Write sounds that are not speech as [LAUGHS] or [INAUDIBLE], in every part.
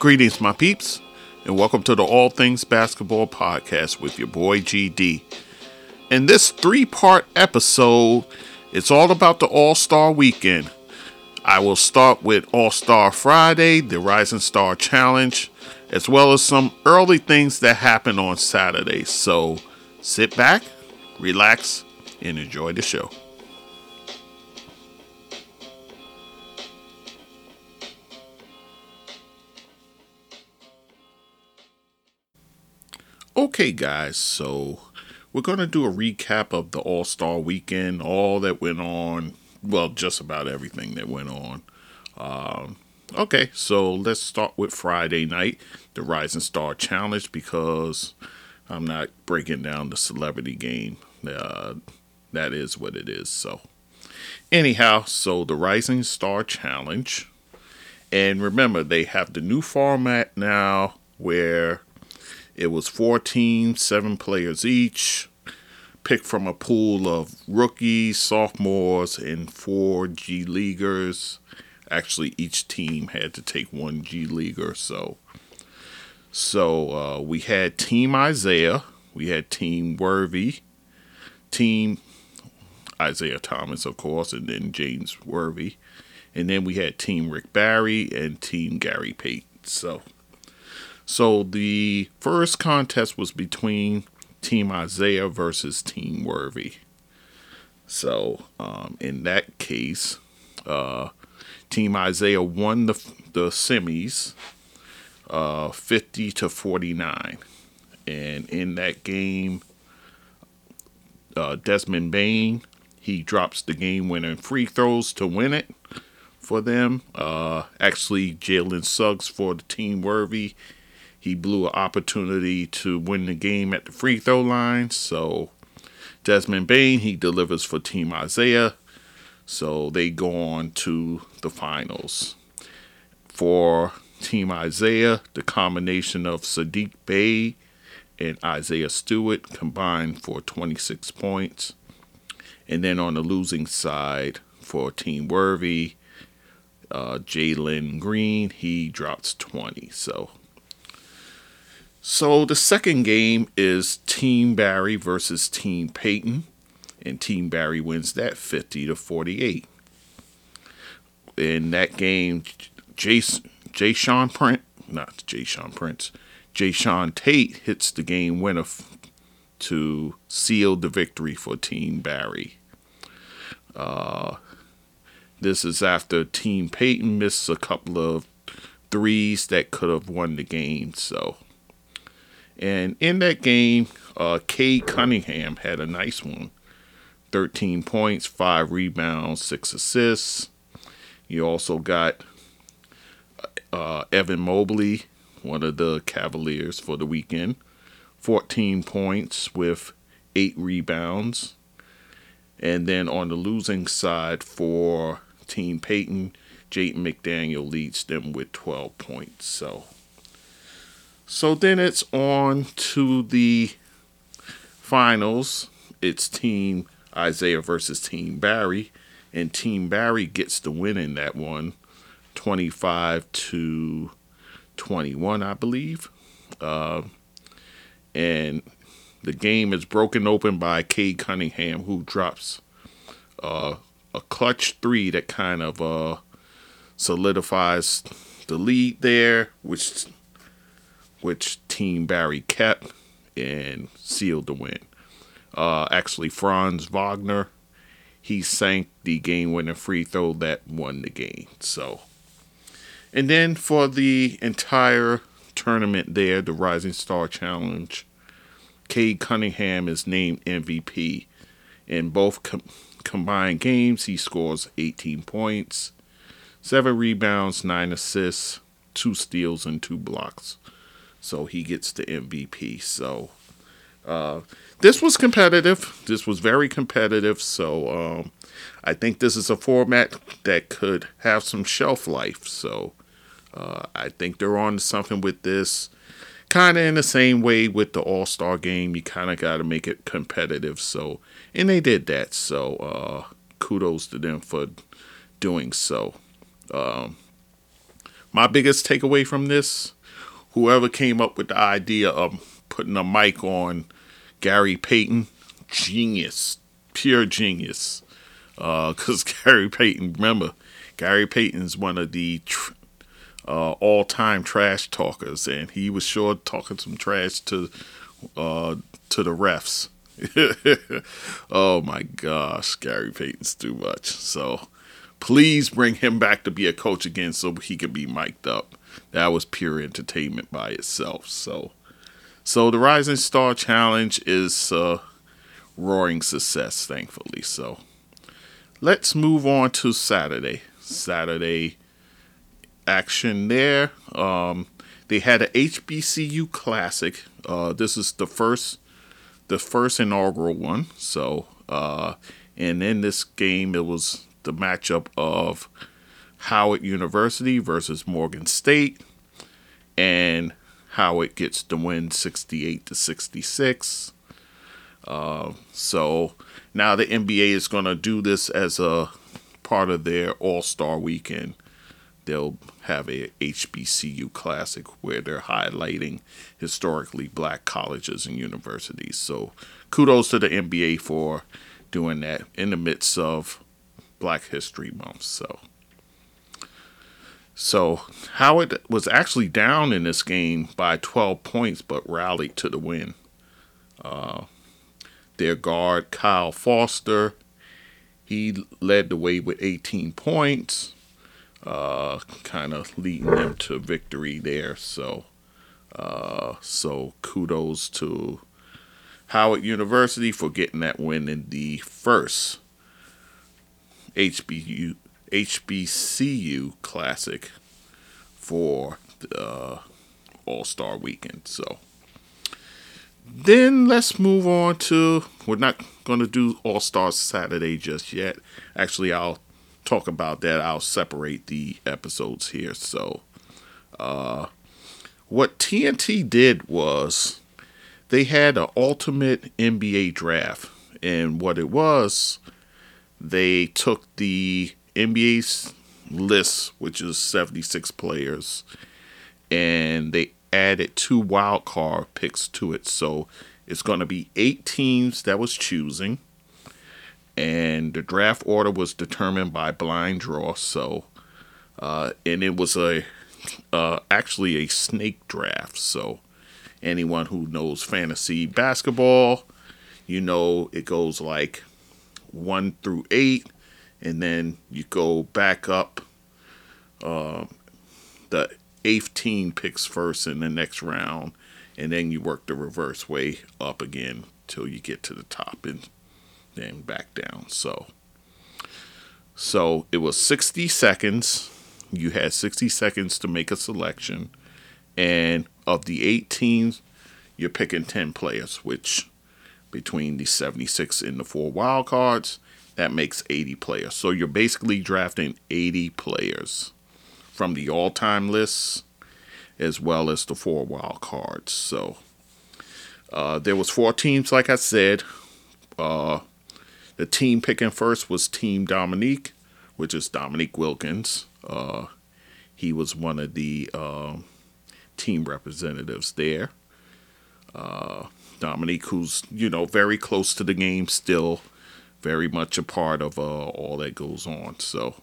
Greetings, my peeps, and welcome to the All Things Basketball Podcast with your boy GD. In this three part episode, it's all about the All Star Weekend. I will start with All Star Friday, the Rising Star Challenge, as well as some early things that happen on Saturday. So sit back, relax, and enjoy the show. Okay, guys, so we're going to do a recap of the All Star weekend, all that went on. Well, just about everything that went on. Um, okay, so let's start with Friday night, the Rising Star Challenge, because I'm not breaking down the celebrity game. Uh, that is what it is. So, anyhow, so the Rising Star Challenge. And remember, they have the new format now where it was four teams, seven players each, picked from a pool of rookies, sophomores, and four G Leaguers. Actually, each team had to take one G Leaguer. So, so uh, we had Team Isiah, we had Team Worthy, Team Isiah Thomas, of course, and then James Worthy. And then we had Team Rick Barry and Team Gary Payton. So, so the first contest was between Team Isiah versus Team Worthy. So um, in that case, uh, Team Isiah won the the semis, uh, fifty to forty nine, and in that game, uh, Desmond Bane he drops the game winning free throws to win it for them. Uh, actually, Jalen Suggs for the Team Worthy he blew an opportunity to win the game at the free throw line. So Desmond Bane, he delivers for Team Isiah. So they go on to the finals. For Team Isiah, the combination of Sadiq Bey and Isaiah Stewart combined for 26 points. And then on the losing side for Team Worthy, uh, Jalen Green, he drops 20. So so the second game is Team Barry versus Team Payton, and Team Barry wins that 50 to 48. In that game, Jason, Jay Sean Prince, not Jay Sean Prince, Jae'Sean Tate hits the game winner f- to seal the victory for Team Barry. Uh, this is after Team Payton missed a couple of threes that could have won the game. So and in that game, uh, Cade Cunningham had a nice one 13 points, 5 rebounds, 6 assists. You also got uh, Evan Mobley, one of the Cavaliers for the weekend, 14 points with 8 rebounds. And then on the losing side for Team Payton, Jaden McDaniel leads them with 12 points. So so then it's on to the finals. It's Team Isiah versus Team Barry, and Team Barry gets the win in that one, 25 to 21, I believe. Uh, and the game is broken open by Cade Cunningham, who drops uh, a clutch three that kind of uh, solidifies the lead there, which which Team Barry kept and sealed the win. Uh, actually, Franz Wagner, he sank the game winning free throw that won the game. So, and then for the entire tournament there, the Rising Star Challenge, Cade Cunningham is named MVP. In both com- combined games, he scores 18 points, 7 rebounds, 9 assists, 2 steals, and 2 blocks so he gets the MVP. So uh, this was competitive. This was very competitive. So um, I think this is a format that could have some shelf life. So uh, I think they're on something with this. Kind of in the same way with the All Star game, you kind of got to make it competitive. So, and they did that. So, uh, kudos to them for doing so. Um, my biggest takeaway from this, whoever came up with the idea of putting a mic on Gary Payton, genius, pure genius. Because uh, [LAUGHS] Gary Payton, remember, Gary Payton's one of the tr- uh, all-time trash talkers, and he was sure talking some trash to uh, to the refs. [LAUGHS] oh my gosh, Gary Payton's too much. So please bring him back to be a coach again so he can be mic'd up. That was pure entertainment by itself. So so the Rising Star Challenge is a roaring success, thankfully. So let's move on to Saturday. Saturday action there. Um, they had a HBCU Classic. Uh, this is the first the first inaugural one. So, uh, and in this game, it was the matchup of Howard University versus Morgan State, and Howard gets the win 68 to 66. Uh, so now the NBA is going to do this as a part of their All Star weekend they'll have a HBCU classic where they're highlighting historically black colleges and universities. So kudos to the NBA for doing that in the midst of Black History Month. So so Howard was actually down in this game by 12 points, but rallied to the win. Uh, their guard Kyle Foster, he led the way with 18 points uh, kind of leading them to victory there. So, uh, so kudos to Howard University for getting that win in the first HBU HBCU Classic for the uh, All Star Weekend. So. Then let's move on to. We're not going to do All Star Saturday just yet. Actually, I'll talk about that. I'll separate the episodes here. So, uh, what TNT did was they had an ultimate NBA draft, and what it was, they took the NBA's list, which is 76 players, and they added two wild card picks to it. So it's going to be eight teams that was choosing and the draft order was determined by blind draw. So, uh, and it was a uh, actually a snake draft. So, anyone who knows fantasy basketball, you know it goes like one through eight, and then you go back up. Uh, the eighth team picks first in the next round, and then you work the reverse way up again till you get to the top and then back down. So, so it was 60 seconds. You had 60 seconds to make a selection, and of the eight teams, you're picking 10 players, which between the 76 and the four wild cards, that makes 80 players. So you're basically drafting 80 players from the all-time lists as well as the four wild cards. So uh, there was four teams, like I said. Uh, the team picking first was Team Dominique, which is Dominique Wilkins. Uh, he was one of the uh, team representatives there. Uh, Dominique, who's you know very close to the game still, very much a part of uh, all that goes on. So,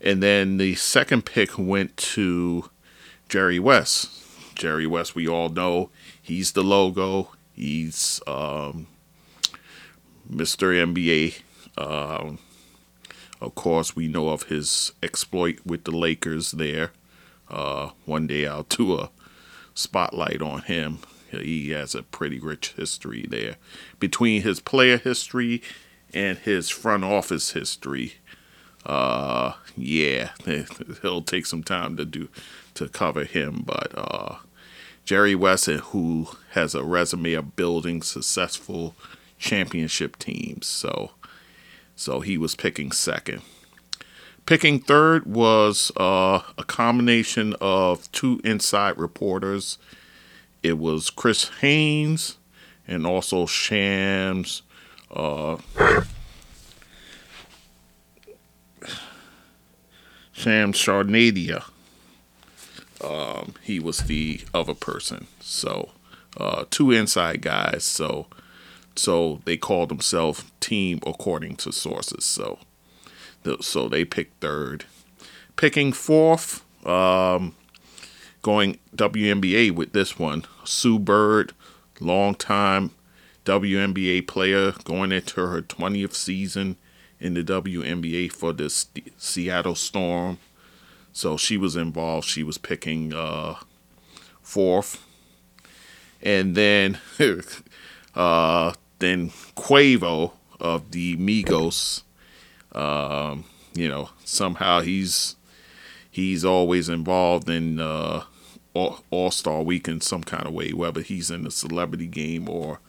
and then the second pick went to Jerry West. Jerry West, we all know he's the logo. He's um, Mr. NBA. Um, of course, we know of his exploit with the Lakers there. Uh, one day I'll do a spotlight on him. He has a pretty rich history there. Between his player history and his front office history, uh, yeah, [LAUGHS] it'll take some time to do to cover him. But uh, Jerry Wesson, who has a resume of building successful championship teams. So so he was picking second. Picking third was uh, a combination of two inside reporters. It was Chris Haynes and also Shams. Uh, Charania. um, he was the other person. So uh, two inside guys. So so they called themselves team according to sources. So the, so they picked third, picking fourth. Um, going WNBA with this one, Sue Bird, long time WNBA player, going into her 20th season in the WNBA for the Seattle Storm. So she was involved. She was picking uh, fourth, and then [LAUGHS] uh, then Quavo of the Migos. Um, you know, somehow he's he's always involved in uh, All Star Week in some kind of way, whether he's in the celebrity game or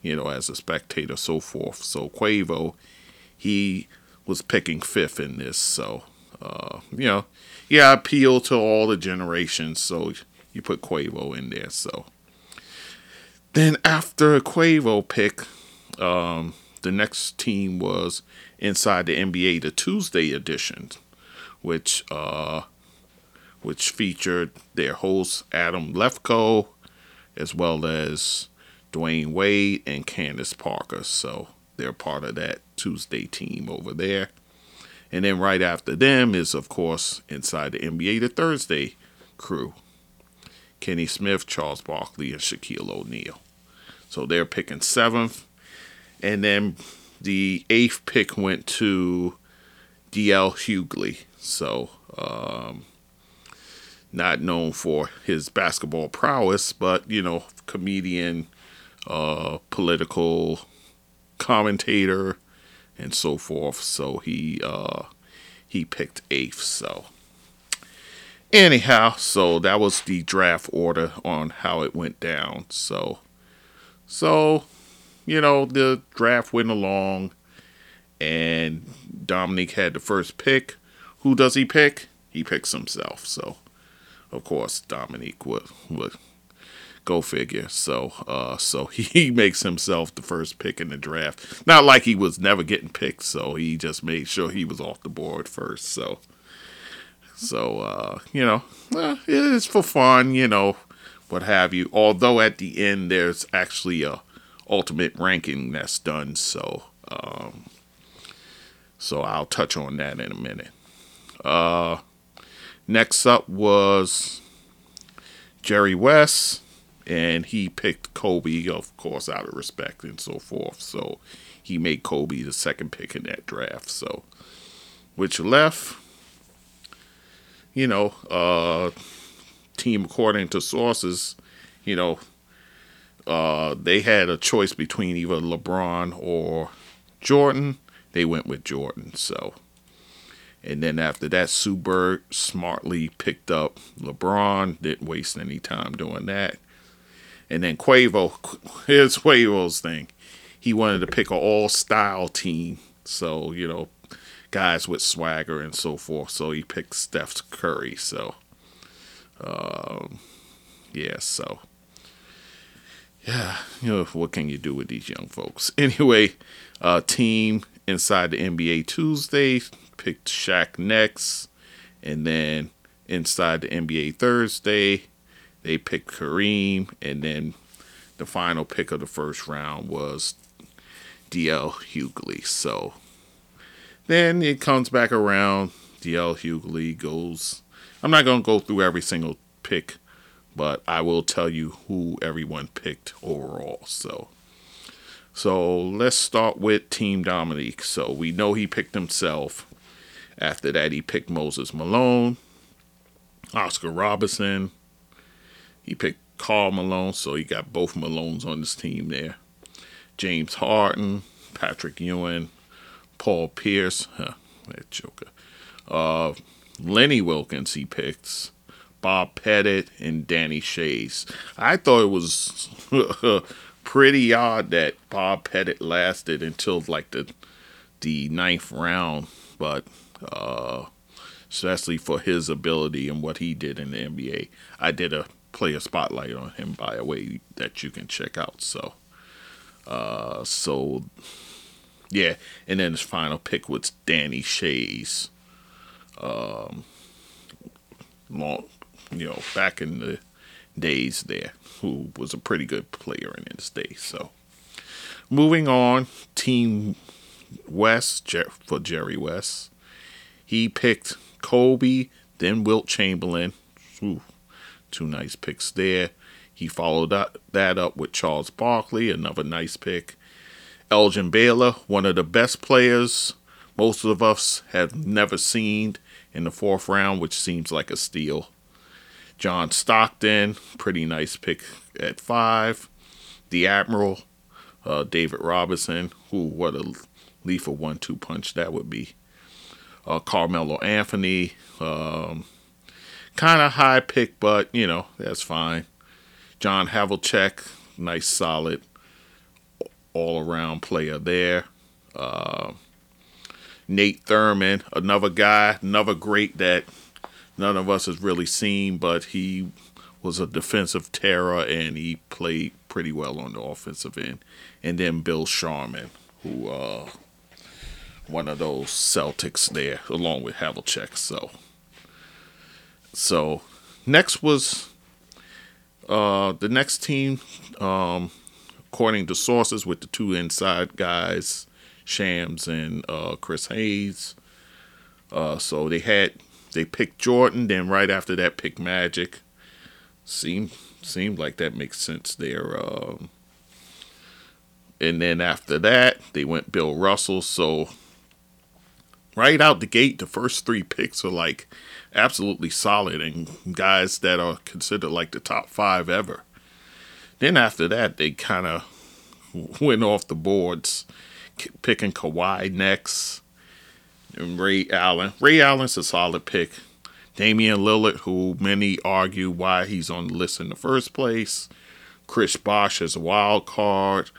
you know as a spectator, so forth. So Quavo, he was picking fifth in this. So uh, you know, yeah, appeal to all the generations. So you put Quavo in there. So then after Quavo pick, um, the next team was inside the NBA, the Tuesday edition, which uh, which featured their host Adam Lefkoe, as well as Dwayne Wade and Candace Parker. So they're part of that Tuesday team over there. And then right after them is, of course, inside the NBA, the Thursday crew Kenny Smith, Charles Barkley, and Shaquille O'Neal. So they're picking seventh. And then the eighth pick went to DL Hughley. So, um, not known for his basketball prowess, but, you know, comedian, uh, political commentator, and so forth. So he uh, he picked eighth. So anyhow, so that was the draft order on how it went down. So so you know the draft went along, and Dominique had the first pick. Who does he pick? He picks himself. So of course Dominique would would Go figure. So, uh, so [LAUGHS] he makes himself the first pick in the draft. Not like he was never getting picked, so he just made sure he was off the board first. So, so uh, you know, eh, it's for fun, you know, what have you. Although at the end there's actually a ultimate ranking that's done. So, um, so I'll touch on that in a minute. Uh, next up was Jerry West and he picked Kobe, of course, out of respect and so forth. So he made Kobe the second pick in that draft. So, which left, you know, uh, team according to sources, you know, uh, they had a choice between either LeBron or Jordan. They went with Jordan. So, and then after that, Sue Bird smartly picked up LeBron. Didn't waste any time doing that. And then Quavo, [LAUGHS] here's Quavo's thing. He wanted to pick an all style team. So, you know, guys with swagger and so forth. So he picked Steph Curry. So, um, yeah, so. Yeah, you know, what can you do with these young folks? [LAUGHS] Anyway, uh, team inside the NBA Tuesday picked Shaq next. And then inside the NBA Thursday, they picked Kareem, and then the final pick of the first round was DL Hughley. So then it comes back around. DL Hughley goes. I'm not going to go through every single pick, but I will tell you who everyone picked overall. So. So let's start with Team Dominique. So we know he picked himself. After that, he picked Moses Malone, Oscar Robertson, he picked Karl Malone, so he got both Malones on his team there. James Harden, Patrick Ewing, Paul Pierce, huh, that joker. Uh, Lenny Wilkens, he picks, Bob Pettit, and Danny Schayes. I thought it was [LAUGHS] pretty odd that Bob Pettit lasted until like the the ninth round, but uh, especially for his ability and what he did in the NBA. I did a play a spotlight on him by a way that you can check out. So, uh, so yeah, and then his final pick was Danny Schayes. Um, long, you know, back in the days there, who was a pretty good player in his day. So, moving on, Team West for Jerry West. He picked Kobe, then Wilt Chamberlain. Ooh, two nice picks there. He followed that up with Charles Barkley, another nice pick. Elgin Baylor, one of the best players most of us have never seen in the fourth round, which seems like a steal. John Stockton, pretty nice pick at five. The Admiral, uh, David Robinson, who what a lethal one-two punch that would be. Uh, Carmelo Anthony, um, kind of high pick, but you know that's fine. John Havlicek, nice solid all-around player there. Uh, Nate Thurmond, another guy, another great that none of us has really seen, but he was a defensive terror and he played pretty well on the offensive end. And then Bill Sharman, who uh, one of those Celtics there, along with Havlicek. So, so next was uh, the next team, um, according to sources, with the two inside guys, Shams and uh, Chris Haynes. Uh, so they had they picked Jordan, then right after that picked Magic. Seemed seemed like that makes sense there. Um, and then after that, they went Bill Russell. So right out the gate, the first three picks are like absolutely solid and guys that are considered like the top five ever. Then after that, they kind of went off the boards, picking Kawhi next and Ray Allen. Ray Allen's a solid pick. Damian Lillard, who many argue why he's on the list in the first place. Chris Bosh as a wild card.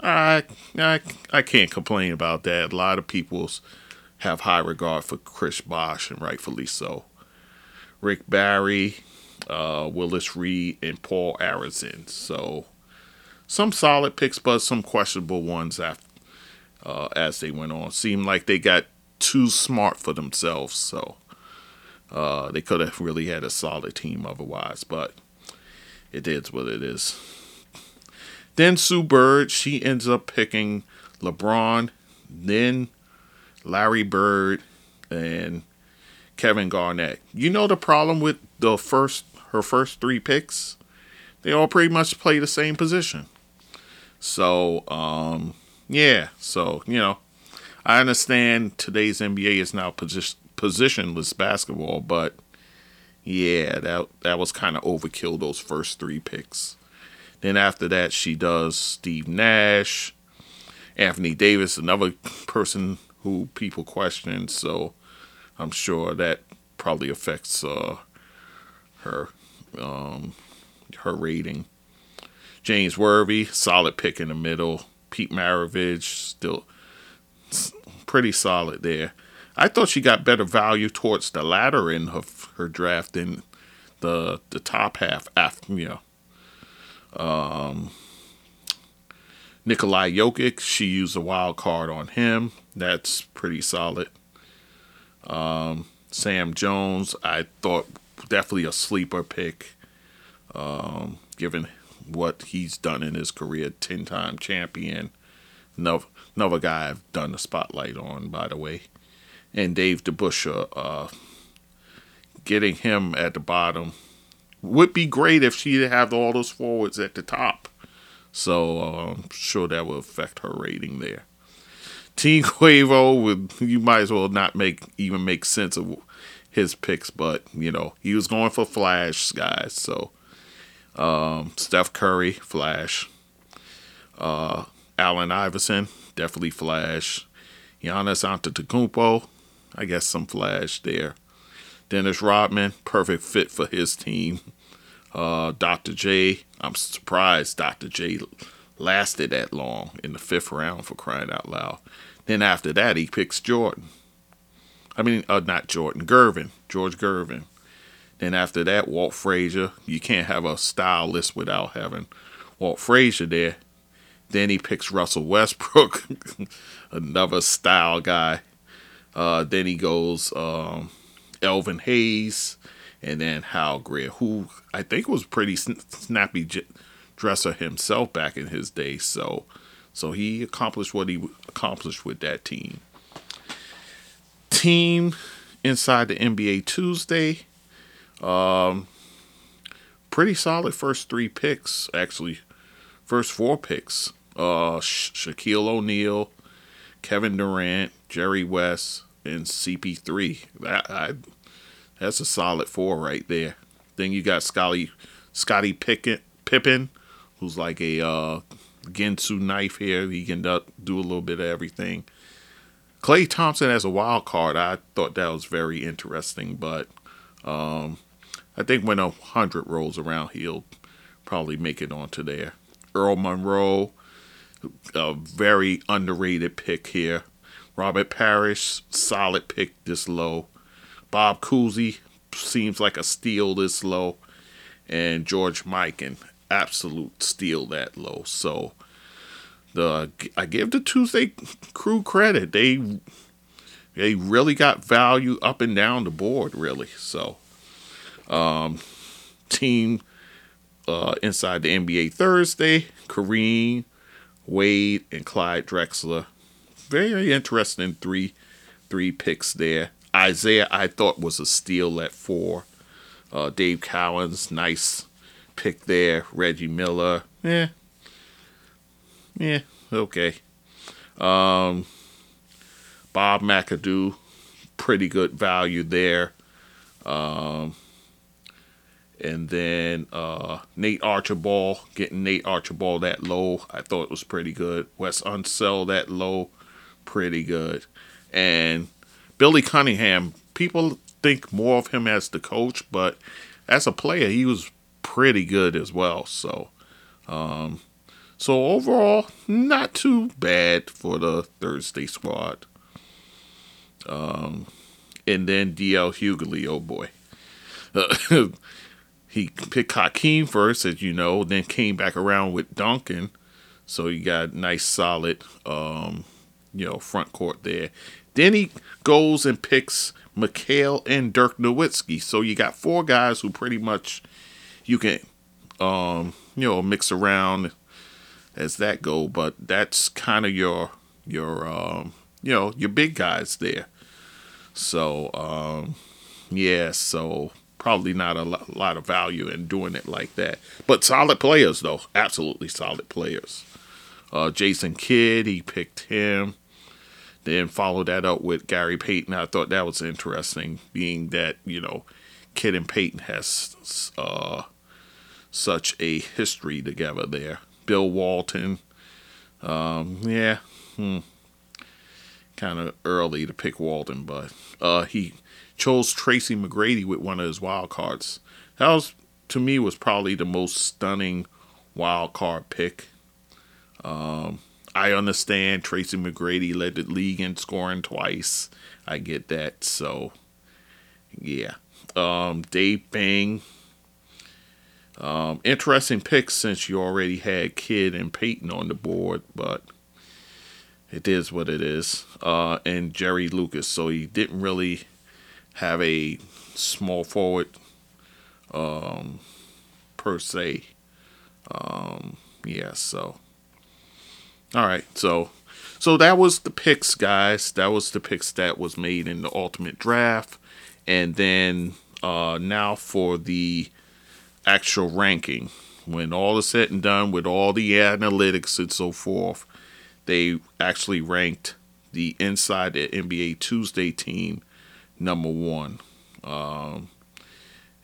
I, I, I can't complain about that. A lot of people have high regard for Chris Bosh, and rightfully so. Rick Barry, uh, Willis Reed, and Paul Arizin. So some solid picks, but some questionable ones after, uh, as they went on. Seemed like they got too smart for themselves. So uh, they could have really had a solid team otherwise, but it is what it is. Then Sue Bird, she ends up picking LeBron, then Larry Bird, and Kevin Garnett. You know the problem with the first her first three picks? They all pretty much play the same position. So, um, yeah, so you know, I understand today's NBA is now position, positionless basketball, but yeah, that that was kind of overkill. Those first three picks. Then after that, she does Steve Nash, Anthony Davis, another person who people question. So I'm sure that probably affects uh, her um, her rating. James Worthy, solid pick in the middle. Pete Maravich, still pretty solid there. I thought she got better value towards the latter end of her draft than the the top half after you know. Um, Nikolai Jokic, she used a wild card on him. That's pretty solid. Um, Sam Jones, I thought definitely a sleeper pick, um, given what he's done in his career, ten time champion. Another, another guy I've done the spotlight on, by the way. And Dave DeBusschere, uh, getting him at the bottom would be great if she'd have all those forwards at the top. So uh, I'm sure that will affect her rating there. Team [LAUGHS] Quavo would you might as well not make even make sense of his picks, but you know he was going for Flash guys. So um, Steph Curry, Flash. Uh, Allen Iverson, definitely Flash. Giannis Antetokounmpo, I guess some Flash there. Dennis Rodman, perfect fit for his team. Uh, Dr. J, I'm surprised Dr. J lasted that long in the fifth round for crying out loud. Then after that, he picks Jordan. I mean, uh, not Jordan, Gervin, George Gervin. Then after that, Walt Frazier. You can't have a style list without having Walt Frazier there. Then he picks Russell Westbrook, [LAUGHS] another style guy. Uh, then he goes um, Elvin Hayes, and then Hal Greer, who I think was pretty snappy dresser himself back in his day. So, so he accomplished what he accomplished with that team. Team inside the NBA Tuesday, um, pretty solid first three picks actually, first four picks. Uh, Sha- Shaquille O'Neal, Kevin Durant, Jerry West, and CP3. That I, that's a solid four right there. Then you got Scotty Scotty Pickett, Pippen, who's like a uh, Ginsu knife here. He can do, a little bit of everything. Klay Thompson as a wild card, I thought that was very interesting, but um, I think when a hundred rolls around, he'll probably make it onto there. Earl Monroe, a very underrated pick here. Robert Parish, solid pick this low. Bob Cousy seems like a steal this low. And George Mikan, absolute steal that low. So the I give the Tuesday crew credit. They they really got value up and down the board, really. So um team uh, inside the NBA Thursday, Kareem, Wade, and Clyde Drexler very interesting three three picks there. Isiah I thought was a steal at four. Uh, Dave Cowens, nice pick there. Reggie Miller, yeah, yeah, okay. Um, Bob McAdoo, pretty good value there. Um, and then uh, Nate Archibald, getting Nate Archibald that low, I thought was pretty good. Wes Unseld that low, pretty good. And Billy Cunningham, people think more of him as the coach, but as a player, he was pretty good as well. So, um, so overall, not too bad for the Thursday squad. Um, and then DL Hughley, oh boy. [LAUGHS] he picked Hakeem first, as you know, then came back around with Duncan. So you got nice, solid um, you know, front court there. Then he goes and picks McHale and Dirk Nowitzki. So you got four guys who pretty much you can, um, you know, mix around as that go. But that's kind of your your um, you know your big guys there. So um, yeah, so probably not a lot of value in doing it like that. But solid players though, absolutely solid players. Uh, Jason Kidd, he picked him. Then follow that up with Gary Payton. I thought that was interesting, being that you know, Kidd and Payton has uh, such a history together there. Bill Walton, um, yeah, hmm. kind of early to pick Walton, but uh, he chose Tracy McGrady with one of his wild cards. That was to me was probably the most stunning wild card pick. Um, I understand Tracy McGrady led the league in scoring twice. I get that. So, yeah. Um, Dave Bing. Um, interesting picks since you already had Kidd and Payton on the board, but it is what it is. Uh, and Jerry Lucas. So he didn't really have a small forward um, per se. Um, yeah, so all right, so so that was the picks, guys. That was the picks that was made in the ultimate draft, and then uh, now for the actual ranking. When all is said and done, with all the analytics and so forth, they actually ranked the Inside the NBA Tuesday team number one. Um,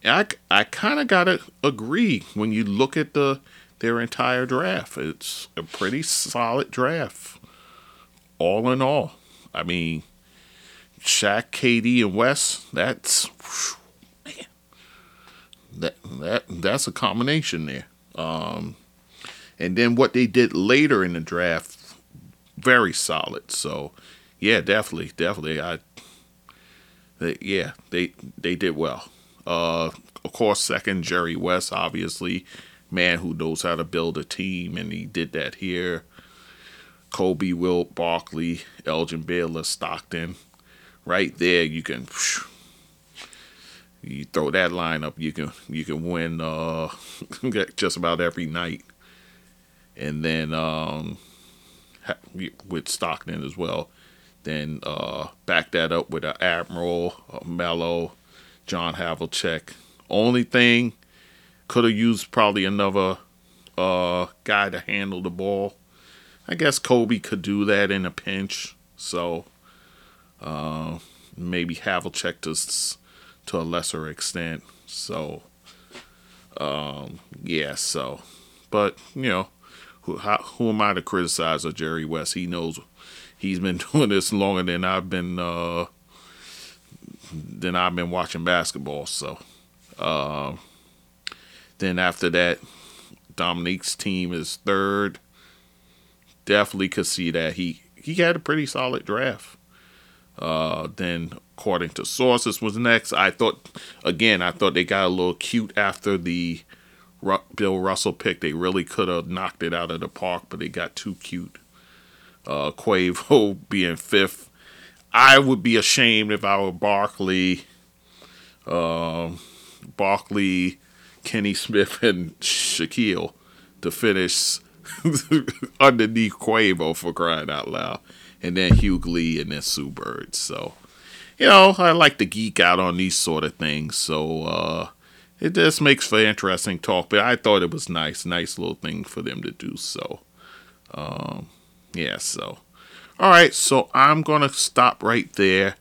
I I kind of gotta agree when you look at the their entire draft. It's a pretty solid draft, all in all. I mean, Shaq, KD, and Wes. That's that's a combination there. Um, and then what they did later in the draft, very solid. So, yeah, definitely, definitely. I, they, yeah, they they did well. Uh, of course, second Jerry West, obviously man who knows how to build a team, and he did that here. Kobe, Wilt, Barkley, Elgin Baylor, Stockton. Right there, you can. You throw that line up, you can you can win uh, [LAUGHS] just about every night. And then um, with Stockton as well, then uh, back that up with an Admiral, a Melo, John Havlicek. Only thing could have used probably another uh, guy to handle the ball. I guess Kobe could do that in a pinch. So uh, maybe Havlicek to to a lesser extent. So um, yeah. So, but you know, who how, who am I to criticize of Jerry West? He knows he's been [LAUGHS] doing this longer than I've been uh, than I've been watching basketball. So uh, then after that, Dominique's team is third. Definitely could see that he he had a pretty solid draft. Uh, then, according to sources, was next. I thought again, I thought they got a little cute after the Ru- Bill Russell pick. They really could have knocked it out of the park, but they got too cute. Uh, Quavo [LAUGHS] being fifth. I would be ashamed if I were Barkley, uh, Barkley, Kenny Smith, [LAUGHS] and Shaquille to finish [LAUGHS] underneath Quavo for crying out loud, and then Hughley and then Sue Bird. So, you know, I like to geek out on these sort of things. So, uh, it just makes for interesting talk. But I thought it was nice, nice little thing for them to do. So, um, yeah. So, all right. So I'm gonna stop right there.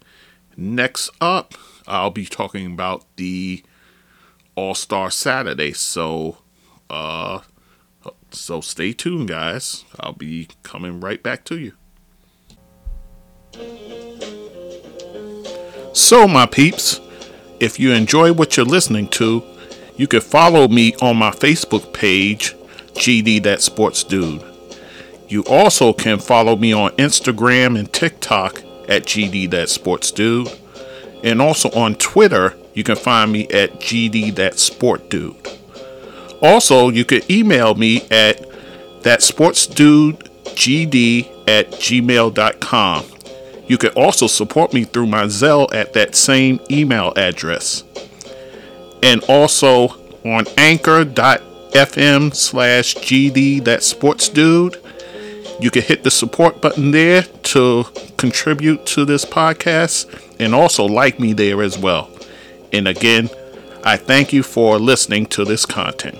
Next up, I'll be talking about the All Star Saturday. So, uh, so stay tuned, guys. I'll be coming right back to you. So, my peeps, if you enjoy what you're listening to, you can follow me on my Facebook page, GD That Sports Dude. You also can follow me on Instagram and TikTok at GD That Sports Dude. And also on Twitter, you can find me at GD That Sport Dude. Also, you can email me at thatsportsdudegd at gmail.com. You can also support me through my Zelle at that same email address. And also on anchor.fm slash GD that sports dude. You can hit the support button there to contribute to this podcast and also like me there as well. And again, I thank you for listening to this content.